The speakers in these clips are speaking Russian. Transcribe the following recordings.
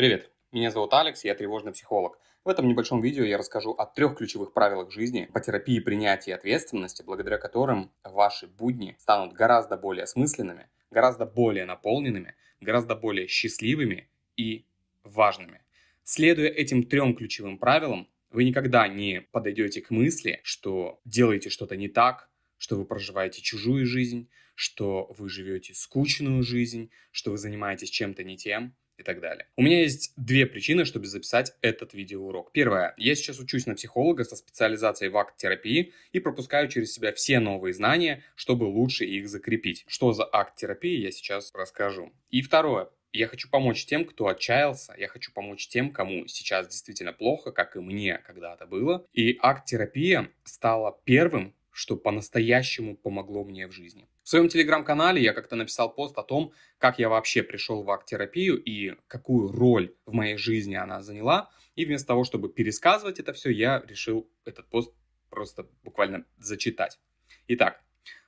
Привет, меня зовут Алекс, я тревожный психолог. В этом небольшом видео я расскажу о трех ключевых правилах жизни по терапии принятия ответственности, благодаря которым ваши будни станут гораздо более осмысленными, гораздо более наполненными, гораздо более счастливыми и важными. Следуя этим трем ключевым правилам, вы никогда не подойдете к мысли, что делаете что-то не так, что вы проживаете чужую жизнь, что вы живете скучную жизнь, что вы занимаетесь чем-то не тем и так далее. У меня есть две причины, чтобы записать этот видеоурок. Первое. Я сейчас учусь на психолога со специализацией в акт-терапии и пропускаю через себя все новые знания, чтобы лучше их закрепить. Что за акт-терапия, я сейчас расскажу. И второе. Я хочу помочь тем, кто отчаялся, я хочу помочь тем, кому сейчас действительно плохо, как и мне когда-то было. И акт-терапия стала первым, что по-настоящему помогло мне в жизни. В своем телеграм-канале я как-то написал пост о том, как я вообще пришел в акт-терапию и какую роль в моей жизни она заняла. И вместо того, чтобы пересказывать это все, я решил этот пост просто буквально зачитать. Итак,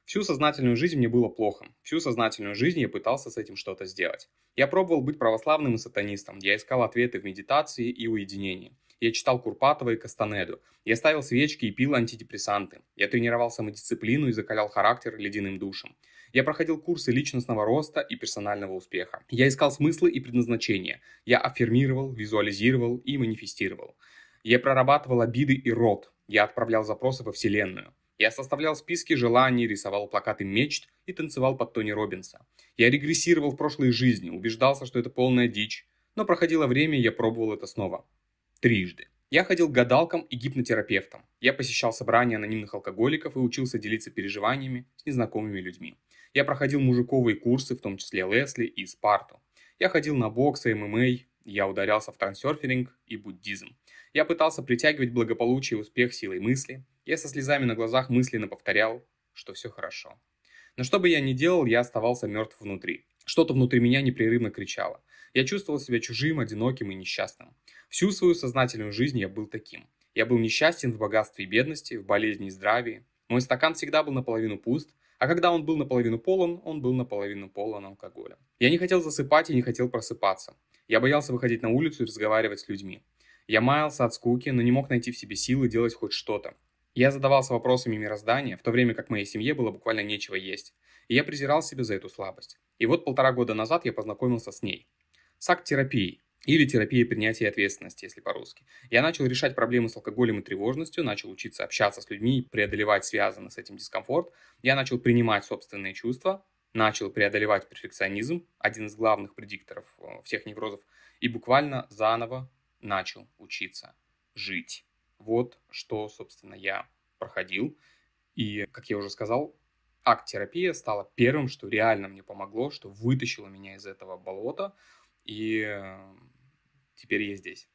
всю сознательную жизнь мне было плохо. Всю сознательную жизнь я пытался с этим что-то сделать. Я пробовал быть православным и сатанистом. Я искал ответы в медитации и уединении. Я читал Курпатова и Кастанеду. Я ставил свечки и пил антидепрессанты. Я тренировал самодисциплину и закалял характер ледяным душем. Я проходил курсы личностного роста и персонального успеха. Я искал смыслы и предназначения. Я аффирмировал, визуализировал и манифестировал. Я прорабатывал обиды и род. Я отправлял запросы во Вселенную. Я составлял списки желаний, рисовал плакаты мечт и танцевал под Тони Робинса. Я регрессировал в прошлые жизни, убеждался, что это полная дичь. Но проходило время, и я пробовал это снова трижды. Я ходил к гадалкам и гипнотерапевтам. Я посещал собрания анонимных алкоголиков и учился делиться переживаниями с незнакомыми людьми. Я проходил мужиковые курсы, в том числе Лесли и Спарту. Я ходил на бокс и ММА, я ударялся в трансерфинг и буддизм. Я пытался притягивать благополучие и успех силой мысли. Я со слезами на глазах мысленно повторял, что все хорошо. Но что бы я ни делал, я оставался мертв внутри. Что-то внутри меня непрерывно кричало. Я чувствовал себя чужим, одиноким и несчастным. Всю свою сознательную жизнь я был таким. Я был несчастен в богатстве и бедности, в болезни и здравии. Мой стакан всегда был наполовину пуст, а когда он был наполовину полон, он был наполовину полон алкоголем. Я не хотел засыпать и не хотел просыпаться. Я боялся выходить на улицу и разговаривать с людьми. Я маялся от скуки, но не мог найти в себе силы делать хоть что-то. Я задавался вопросами мироздания, в то время как моей семье было буквально нечего есть. И я презирал себя за эту слабость. И вот полтора года назад я познакомился с ней с акт-терапией или терапией принятия ответственности, если по-русски. Я начал решать проблемы с алкоголем и тревожностью, начал учиться общаться с людьми, преодолевать связанный с этим дискомфорт. Я начал принимать собственные чувства, начал преодолевать перфекционизм, один из главных предикторов э, всех неврозов, и буквально заново начал учиться жить. Вот что, собственно, я проходил. И, как я уже сказал, акт-терапия стала первым, что реально мне помогло, что вытащило меня из этого болота, и эм, теперь я здесь.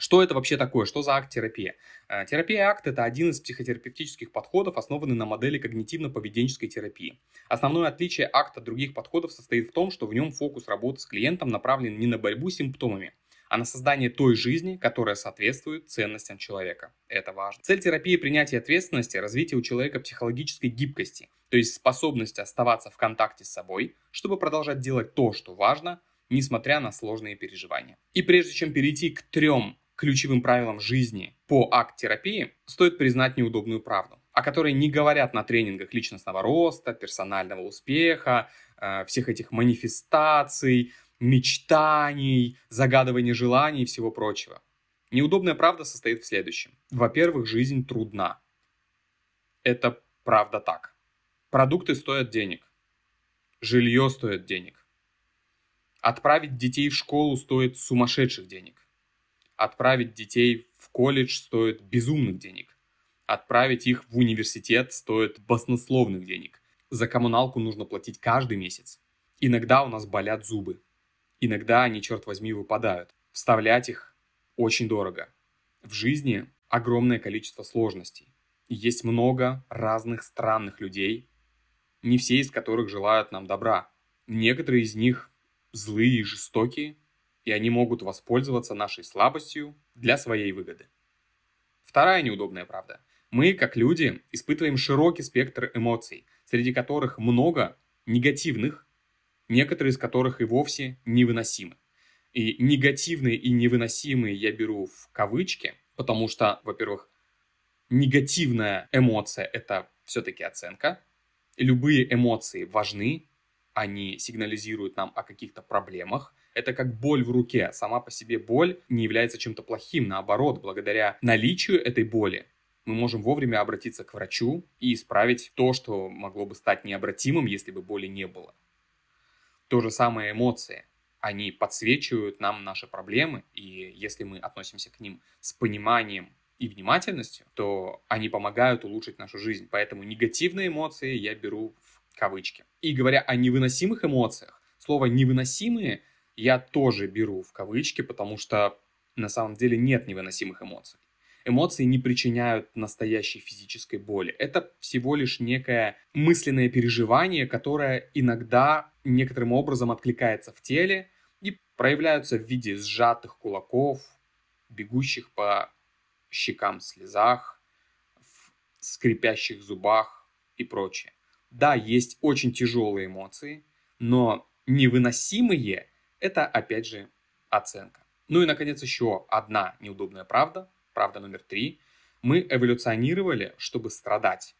Что это вообще такое? Что за акт-терапия? Э, терапия акт – это один из психотерапевтических подходов, основанный на модели когнитивно-поведенческой терапии. Основное отличие акта от других подходов состоит в том, что в нем фокус работы с клиентом направлен не на борьбу с симптомами, а на создание той жизни, которая соответствует ценностям человека. Это важно. Цель терапии принятия ответственности – развитие у человека психологической гибкости, то есть способности оставаться в контакте с собой, чтобы продолжать делать то, что важно, несмотря на сложные переживания. И прежде чем перейти к трем ключевым правилам жизни по акт-терапии, стоит признать неудобную правду, о которой не говорят на тренингах личностного роста, персонального успеха, э, всех этих манифестаций, мечтаний, загадывания желаний и всего прочего. Неудобная правда состоит в следующем. Во-первых, жизнь трудна. Это правда так. Продукты стоят денег. Жилье стоит денег. Отправить детей в школу стоит сумасшедших денег. Отправить детей в колледж стоит безумных денег. Отправить их в университет стоит баснословных денег. За коммуналку нужно платить каждый месяц. Иногда у нас болят зубы. Иногда они, черт возьми, выпадают. Вставлять их очень дорого. В жизни огромное количество сложностей. Есть много разных странных людей, не все из которых желают нам добра. Некоторые из них злые и жестокие, и они могут воспользоваться нашей слабостью для своей выгоды. Вторая неудобная правда. Мы, как люди, испытываем широкий спектр эмоций, среди которых много негативных, некоторые из которых и вовсе невыносимы. И негативные и невыносимые я беру в кавычки, потому что, во-первых, негативная эмоция – это все-таки оценка. Любые эмоции важны, они сигнализируют нам о каких-то проблемах. Это как боль в руке. Сама по себе боль не является чем-то плохим. Наоборот, благодаря наличию этой боли мы можем вовремя обратиться к врачу и исправить то, что могло бы стать необратимым, если бы боли не было. То же самое эмоции. Они подсвечивают нам наши проблемы, и если мы относимся к ним с пониманием и внимательностью, то они помогают улучшить нашу жизнь. Поэтому негативные эмоции я беру в кавычки. И говоря о невыносимых эмоциях, слово «невыносимые» я тоже беру в кавычки, потому что на самом деле нет невыносимых эмоций. Эмоции не причиняют настоящей физической боли. Это всего лишь некое мысленное переживание, которое иногда некоторым образом откликается в теле и проявляются в виде сжатых кулаков, бегущих по щекам слезах, в скрипящих зубах и прочее. Да, есть очень тяжелые эмоции, но невыносимые – это, опять же, оценка. Ну и, наконец, еще одна неудобная правда правда номер три, мы эволюционировали, чтобы страдать,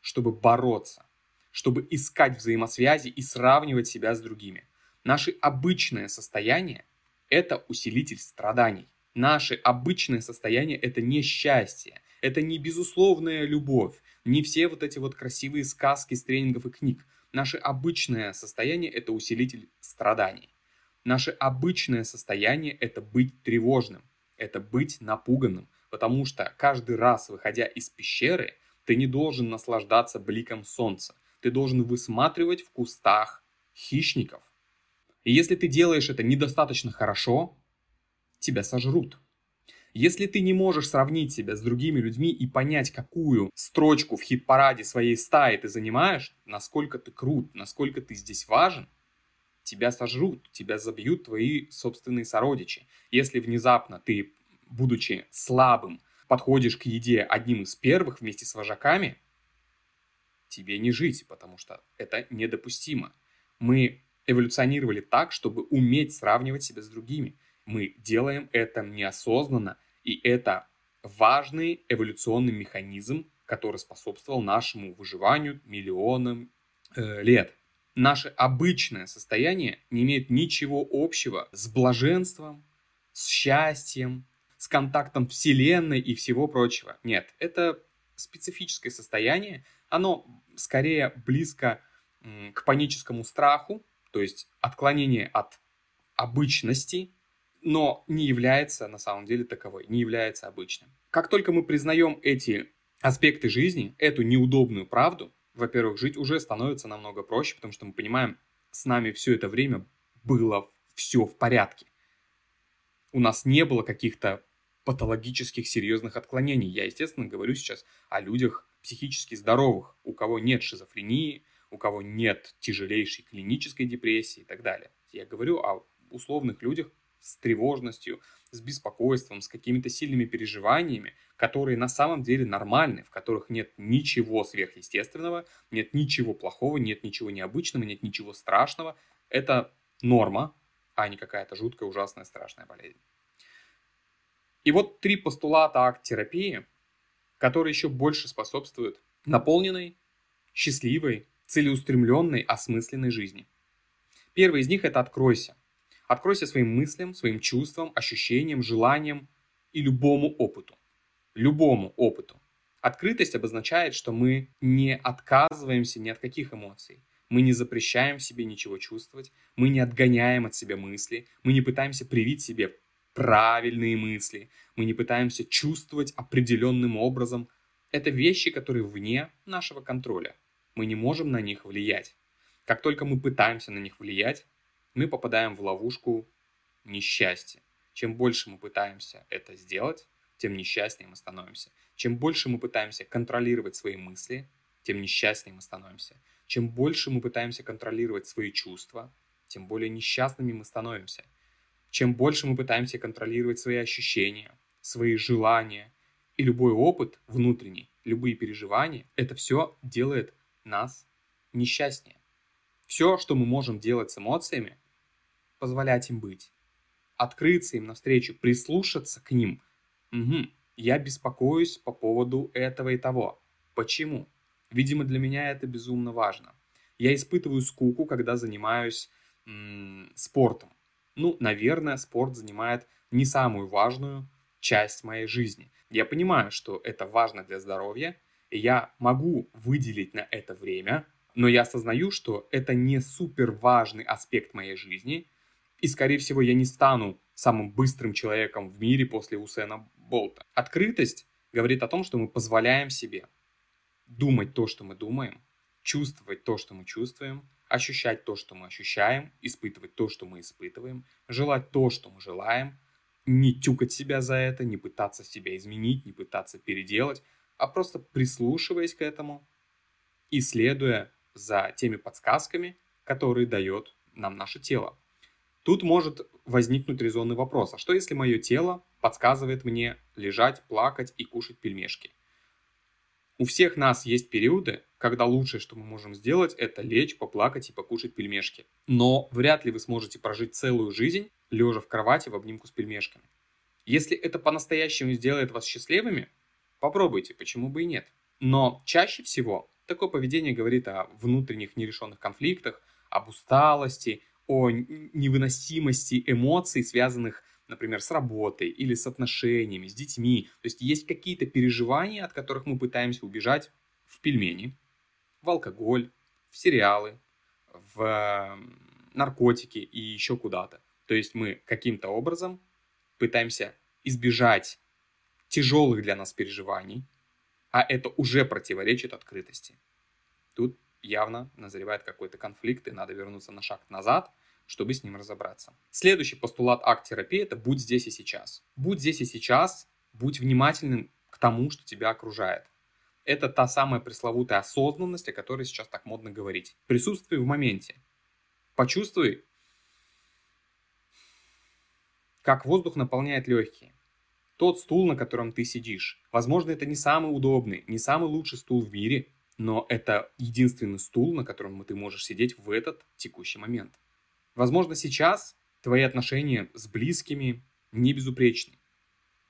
чтобы бороться, чтобы искать взаимосвязи и сравнивать себя с другими. Наше обычное состояние – это усилитель страданий. Наше обычное состояние – это не счастье, это не безусловная любовь, не все вот эти вот красивые сказки с тренингов и книг. Наше обычное состояние – это усилитель страданий. Наше обычное состояние – это быть тревожным, это быть напуганным, потому что каждый раз, выходя из пещеры, ты не должен наслаждаться бликом солнца. Ты должен высматривать в кустах хищников. И если ты делаешь это недостаточно хорошо, тебя сожрут. Если ты не можешь сравнить себя с другими людьми и понять, какую строчку в хит-параде своей стаи ты занимаешь, насколько ты крут, насколько ты здесь важен, тебя сожрут, тебя забьют твои собственные сородичи. Если внезапно ты будучи слабым, подходишь к еде одним из первых вместе с вожаками, тебе не жить, потому что это недопустимо. Мы эволюционировали так, чтобы уметь сравнивать себя с другими. Мы делаем это неосознанно, и это важный эволюционный механизм, который способствовал нашему выживанию миллионам э, лет. Наше обычное состояние не имеет ничего общего с блаженством, с счастьем, с контактом Вселенной и всего прочего. Нет, это специфическое состояние, оно скорее близко к паническому страху, то есть отклонение от обычности, но не является на самом деле таковой, не является обычным. Как только мы признаем эти аспекты жизни, эту неудобную правду, во-первых, жить уже становится намного проще, потому что мы понимаем, с нами все это время было все в порядке. У нас не было каких-то патологических серьезных отклонений. Я, естественно, говорю сейчас о людях психически здоровых, у кого нет шизофрении, у кого нет тяжелейшей клинической депрессии и так далее. Я говорю о условных людях с тревожностью, с беспокойством, с какими-то сильными переживаниями, которые на самом деле нормальны, в которых нет ничего сверхъестественного, нет ничего плохого, нет ничего необычного, нет ничего страшного. Это норма, а не какая-то жуткая, ужасная, страшная болезнь. И вот три постулата акт-терапии, которые еще больше способствуют наполненной, счастливой, целеустремленной, осмысленной жизни. Первый из них – это «откройся». Откройся своим мыслям, своим чувствам, ощущениям, желаниям и любому опыту. Любому опыту. Открытость обозначает, что мы не отказываемся ни от каких эмоций. Мы не запрещаем себе ничего чувствовать, мы не отгоняем от себя мысли, мы не пытаемся привить себе правильные мысли, мы не пытаемся чувствовать определенным образом. Это вещи, которые вне нашего контроля. Мы не можем на них влиять. Как только мы пытаемся на них влиять, мы попадаем в ловушку несчастья. Чем больше мы пытаемся это сделать, тем несчастнее мы становимся. Чем больше мы пытаемся контролировать свои мысли, тем несчастнее мы становимся. Чем больше мы пытаемся контролировать свои чувства, тем более несчастными мы становимся. Чем больше мы пытаемся контролировать свои ощущения, свои желания и любой опыт внутренний, любые переживания, это все делает нас несчастнее. Все, что мы можем делать с эмоциями, позволять им быть. открыться им навстречу, прислушаться к ним. Угу. Я беспокоюсь по поводу этого и того. Почему? Видимо, для меня это безумно важно. Я испытываю скуку, когда занимаюсь м- спортом. Ну, наверное, спорт занимает не самую важную часть моей жизни. Я понимаю, что это важно для здоровья, и я могу выделить на это время, но я осознаю, что это не супер важный аспект моей жизни, и, скорее всего, я не стану самым быстрым человеком в мире после Усена Болта. Открытость говорит о том, что мы позволяем себе думать то, что мы думаем, чувствовать то, что мы чувствуем, ощущать то, что мы ощущаем, испытывать то, что мы испытываем, желать то, что мы желаем, не тюкать себя за это, не пытаться себя изменить, не пытаться переделать, а просто прислушиваясь к этому и следуя за теми подсказками, которые дает нам наше тело. Тут может возникнуть резонный вопрос, а что если мое тело подсказывает мне лежать, плакать и кушать пельмешки? У всех нас есть периоды, когда лучшее, что мы можем сделать, это лечь, поплакать и покушать пельмешки. Но вряд ли вы сможете прожить целую жизнь, лежа в кровати в обнимку с пельмешками. Если это по-настоящему сделает вас счастливыми, попробуйте, почему бы и нет. Но чаще всего такое поведение говорит о внутренних нерешенных конфликтах, об усталости, о невыносимости эмоций, связанных, например, с работой или с отношениями, с детьми. То есть есть какие-то переживания, от которых мы пытаемся убежать в пельмени, в алкоголь, в сериалы, в наркотики и еще куда-то. То есть мы каким-то образом пытаемся избежать тяжелых для нас переживаний, а это уже противоречит открытости. Тут явно назревает какой-то конфликт, и надо вернуться на шаг назад, чтобы с ним разобраться. Следующий постулат акт-терапии – это «будь здесь и сейчас». Будь здесь и сейчас, будь внимательным к тому, что тебя окружает. Это та самая пресловутая осознанность, о которой сейчас так модно говорить. Присутствуй в моменте. Почувствуй, как воздух наполняет легкие. Тот стул, на котором ты сидишь. Возможно, это не самый удобный, не самый лучший стул в мире, но это единственный стул, на котором ты можешь сидеть в этот текущий момент. Возможно, сейчас твои отношения с близкими не безупречны,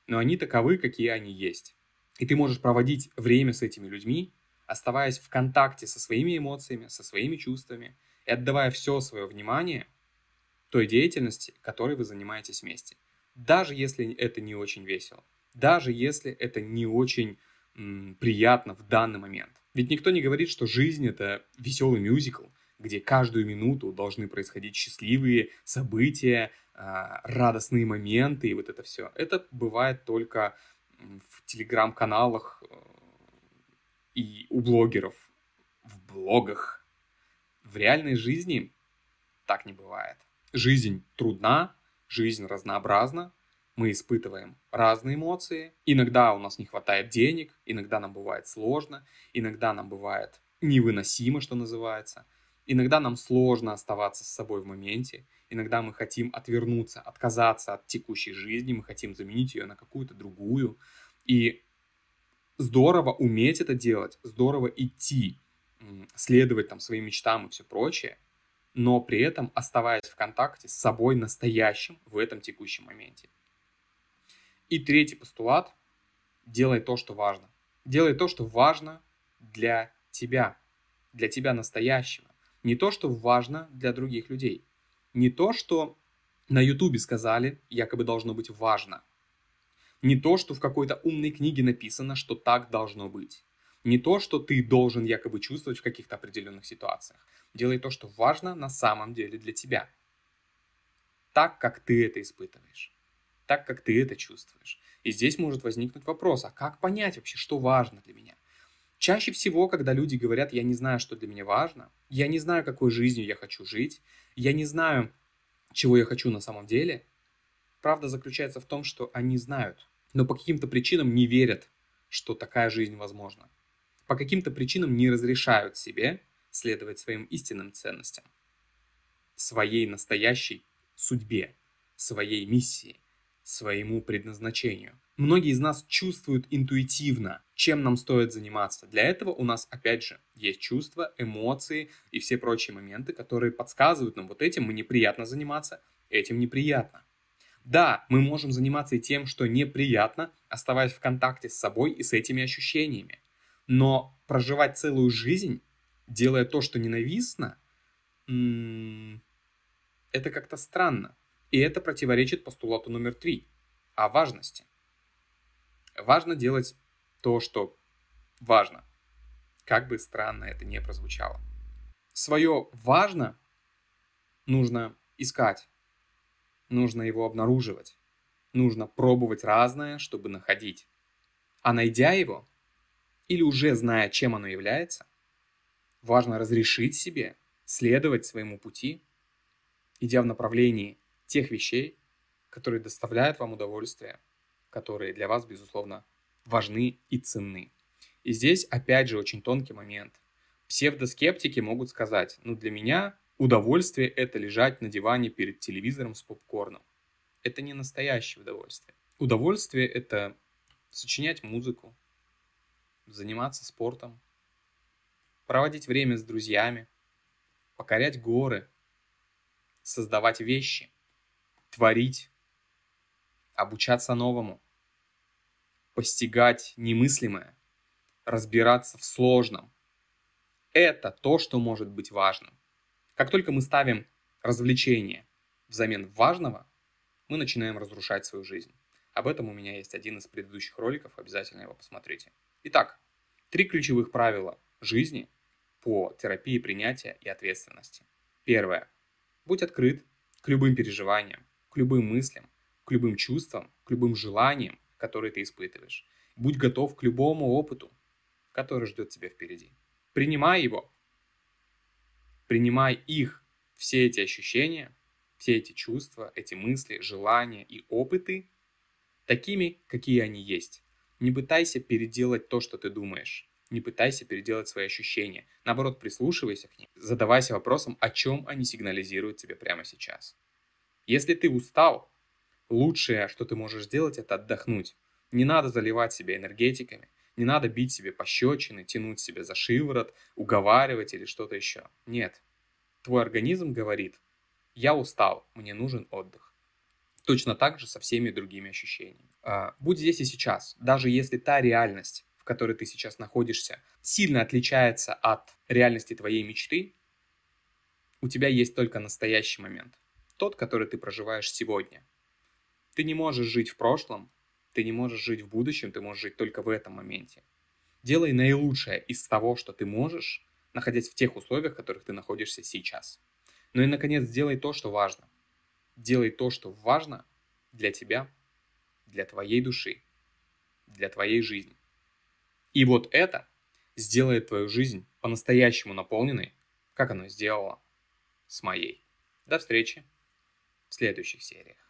но они таковы, какие они есть. И ты можешь проводить время с этими людьми, оставаясь в контакте со своими эмоциями, со своими чувствами и отдавая все свое внимание той деятельности, которой вы занимаетесь вместе. Даже если это не очень весело, даже если это не очень м, приятно в данный момент. Ведь никто не говорит, что жизнь это веселый мюзикл, где каждую минуту должны происходить счастливые события, а, радостные моменты и вот это все. Это бывает только в телеграм-каналах э, и у блогеров, в блогах. В реальной жизни так не бывает. Жизнь трудна, жизнь разнообразна, мы испытываем разные эмоции. Иногда у нас не хватает денег, иногда нам бывает сложно, иногда нам бывает невыносимо, что называется. Иногда нам сложно оставаться с собой в моменте, иногда мы хотим отвернуться, отказаться от текущей жизни, мы хотим заменить ее на какую-то другую. И здорово уметь это делать, здорово идти, следовать там своим мечтам и все прочее, но при этом оставаясь в контакте с собой настоящим в этом текущем моменте. И третий постулат – делай то, что важно. Делай то, что важно для тебя, для тебя настоящего. Не то, что важно для других людей. Не то, что на ютубе сказали, якобы должно быть важно. Не то, что в какой-то умной книге написано, что так должно быть. Не то, что ты должен якобы чувствовать в каких-то определенных ситуациях. Делай то, что важно на самом деле для тебя. Так, как ты это испытываешь так, как ты это чувствуешь. И здесь может возникнуть вопрос, а как понять вообще, что важно для меня? Чаще всего, когда люди говорят, я не знаю, что для меня важно, я не знаю, какой жизнью я хочу жить, я не знаю, чего я хочу на самом деле, правда заключается в том, что они знают, но по каким-то причинам не верят, что такая жизнь возможна. По каким-то причинам не разрешают себе следовать своим истинным ценностям, своей настоящей судьбе, своей миссии своему предназначению. Многие из нас чувствуют интуитивно, чем нам стоит заниматься. Для этого у нас, опять же, есть чувства, эмоции и все прочие моменты, которые подсказывают нам, вот этим мы неприятно заниматься, этим неприятно. Да, мы можем заниматься и тем, что неприятно, оставаясь в контакте с собой и с этими ощущениями. Но проживать целую жизнь, делая то, что ненавистно, это как-то странно. И это противоречит постулату номер три о важности. Важно делать то, что важно. Как бы странно это ни прозвучало. Свое важно нужно искать, нужно его обнаруживать, нужно пробовать разное, чтобы находить. А найдя его, или уже зная, чем оно является, важно разрешить себе следовать своему пути, идя в направлении тех вещей, которые доставляют вам удовольствие, которые для вас, безусловно, важны и ценны. И здесь, опять же, очень тонкий момент. Псевдоскептики могут сказать, ну для меня удовольствие это лежать на диване перед телевизором с попкорном. Это не настоящее удовольствие. Удовольствие это сочинять музыку, заниматься спортом, проводить время с друзьями, покорять горы, создавать вещи, творить, обучаться новому, постигать немыслимое, разбираться в сложном. Это то, что может быть важным. Как только мы ставим развлечение взамен важного, мы начинаем разрушать свою жизнь. Об этом у меня есть один из предыдущих роликов, обязательно его посмотрите. Итак, три ключевых правила жизни по терапии принятия и ответственности. Первое. Будь открыт к любым переживаниям, к любым мыслям, к любым чувствам, к любым желаниям, которые ты испытываешь. Будь готов к любому опыту, который ждет тебя впереди. Принимай его. Принимай их, все эти ощущения, все эти чувства, эти мысли, желания и опыты такими, какие они есть. Не пытайся переделать то, что ты думаешь. Не пытайся переделать свои ощущения. Наоборот, прислушивайся к ним. Задавайся вопросом, о чем они сигнализируют тебе прямо сейчас. Если ты устал, лучшее, что ты можешь сделать, это отдохнуть. Не надо заливать себя энергетиками, не надо бить себе пощечины, тянуть себя за шиворот, уговаривать или что-то еще. Нет. Твой организм говорит, я устал, мне нужен отдых. Точно так же со всеми другими ощущениями. А, будь здесь и сейчас, даже если та реальность, в которой ты сейчас находишься, сильно отличается от реальности твоей мечты, у тебя есть только настоящий момент. Тот, который ты проживаешь сегодня. Ты не можешь жить в прошлом, ты не можешь жить в будущем, ты можешь жить только в этом моменте. Делай наилучшее из того, что ты можешь, находясь в тех условиях, в которых ты находишься сейчас. Ну и, наконец, сделай то, что важно. Делай то, что важно для тебя, для твоей души, для твоей жизни. И вот это сделает твою жизнь по-настоящему наполненной, как оно сделало с моей. До встречи в следующих сериях.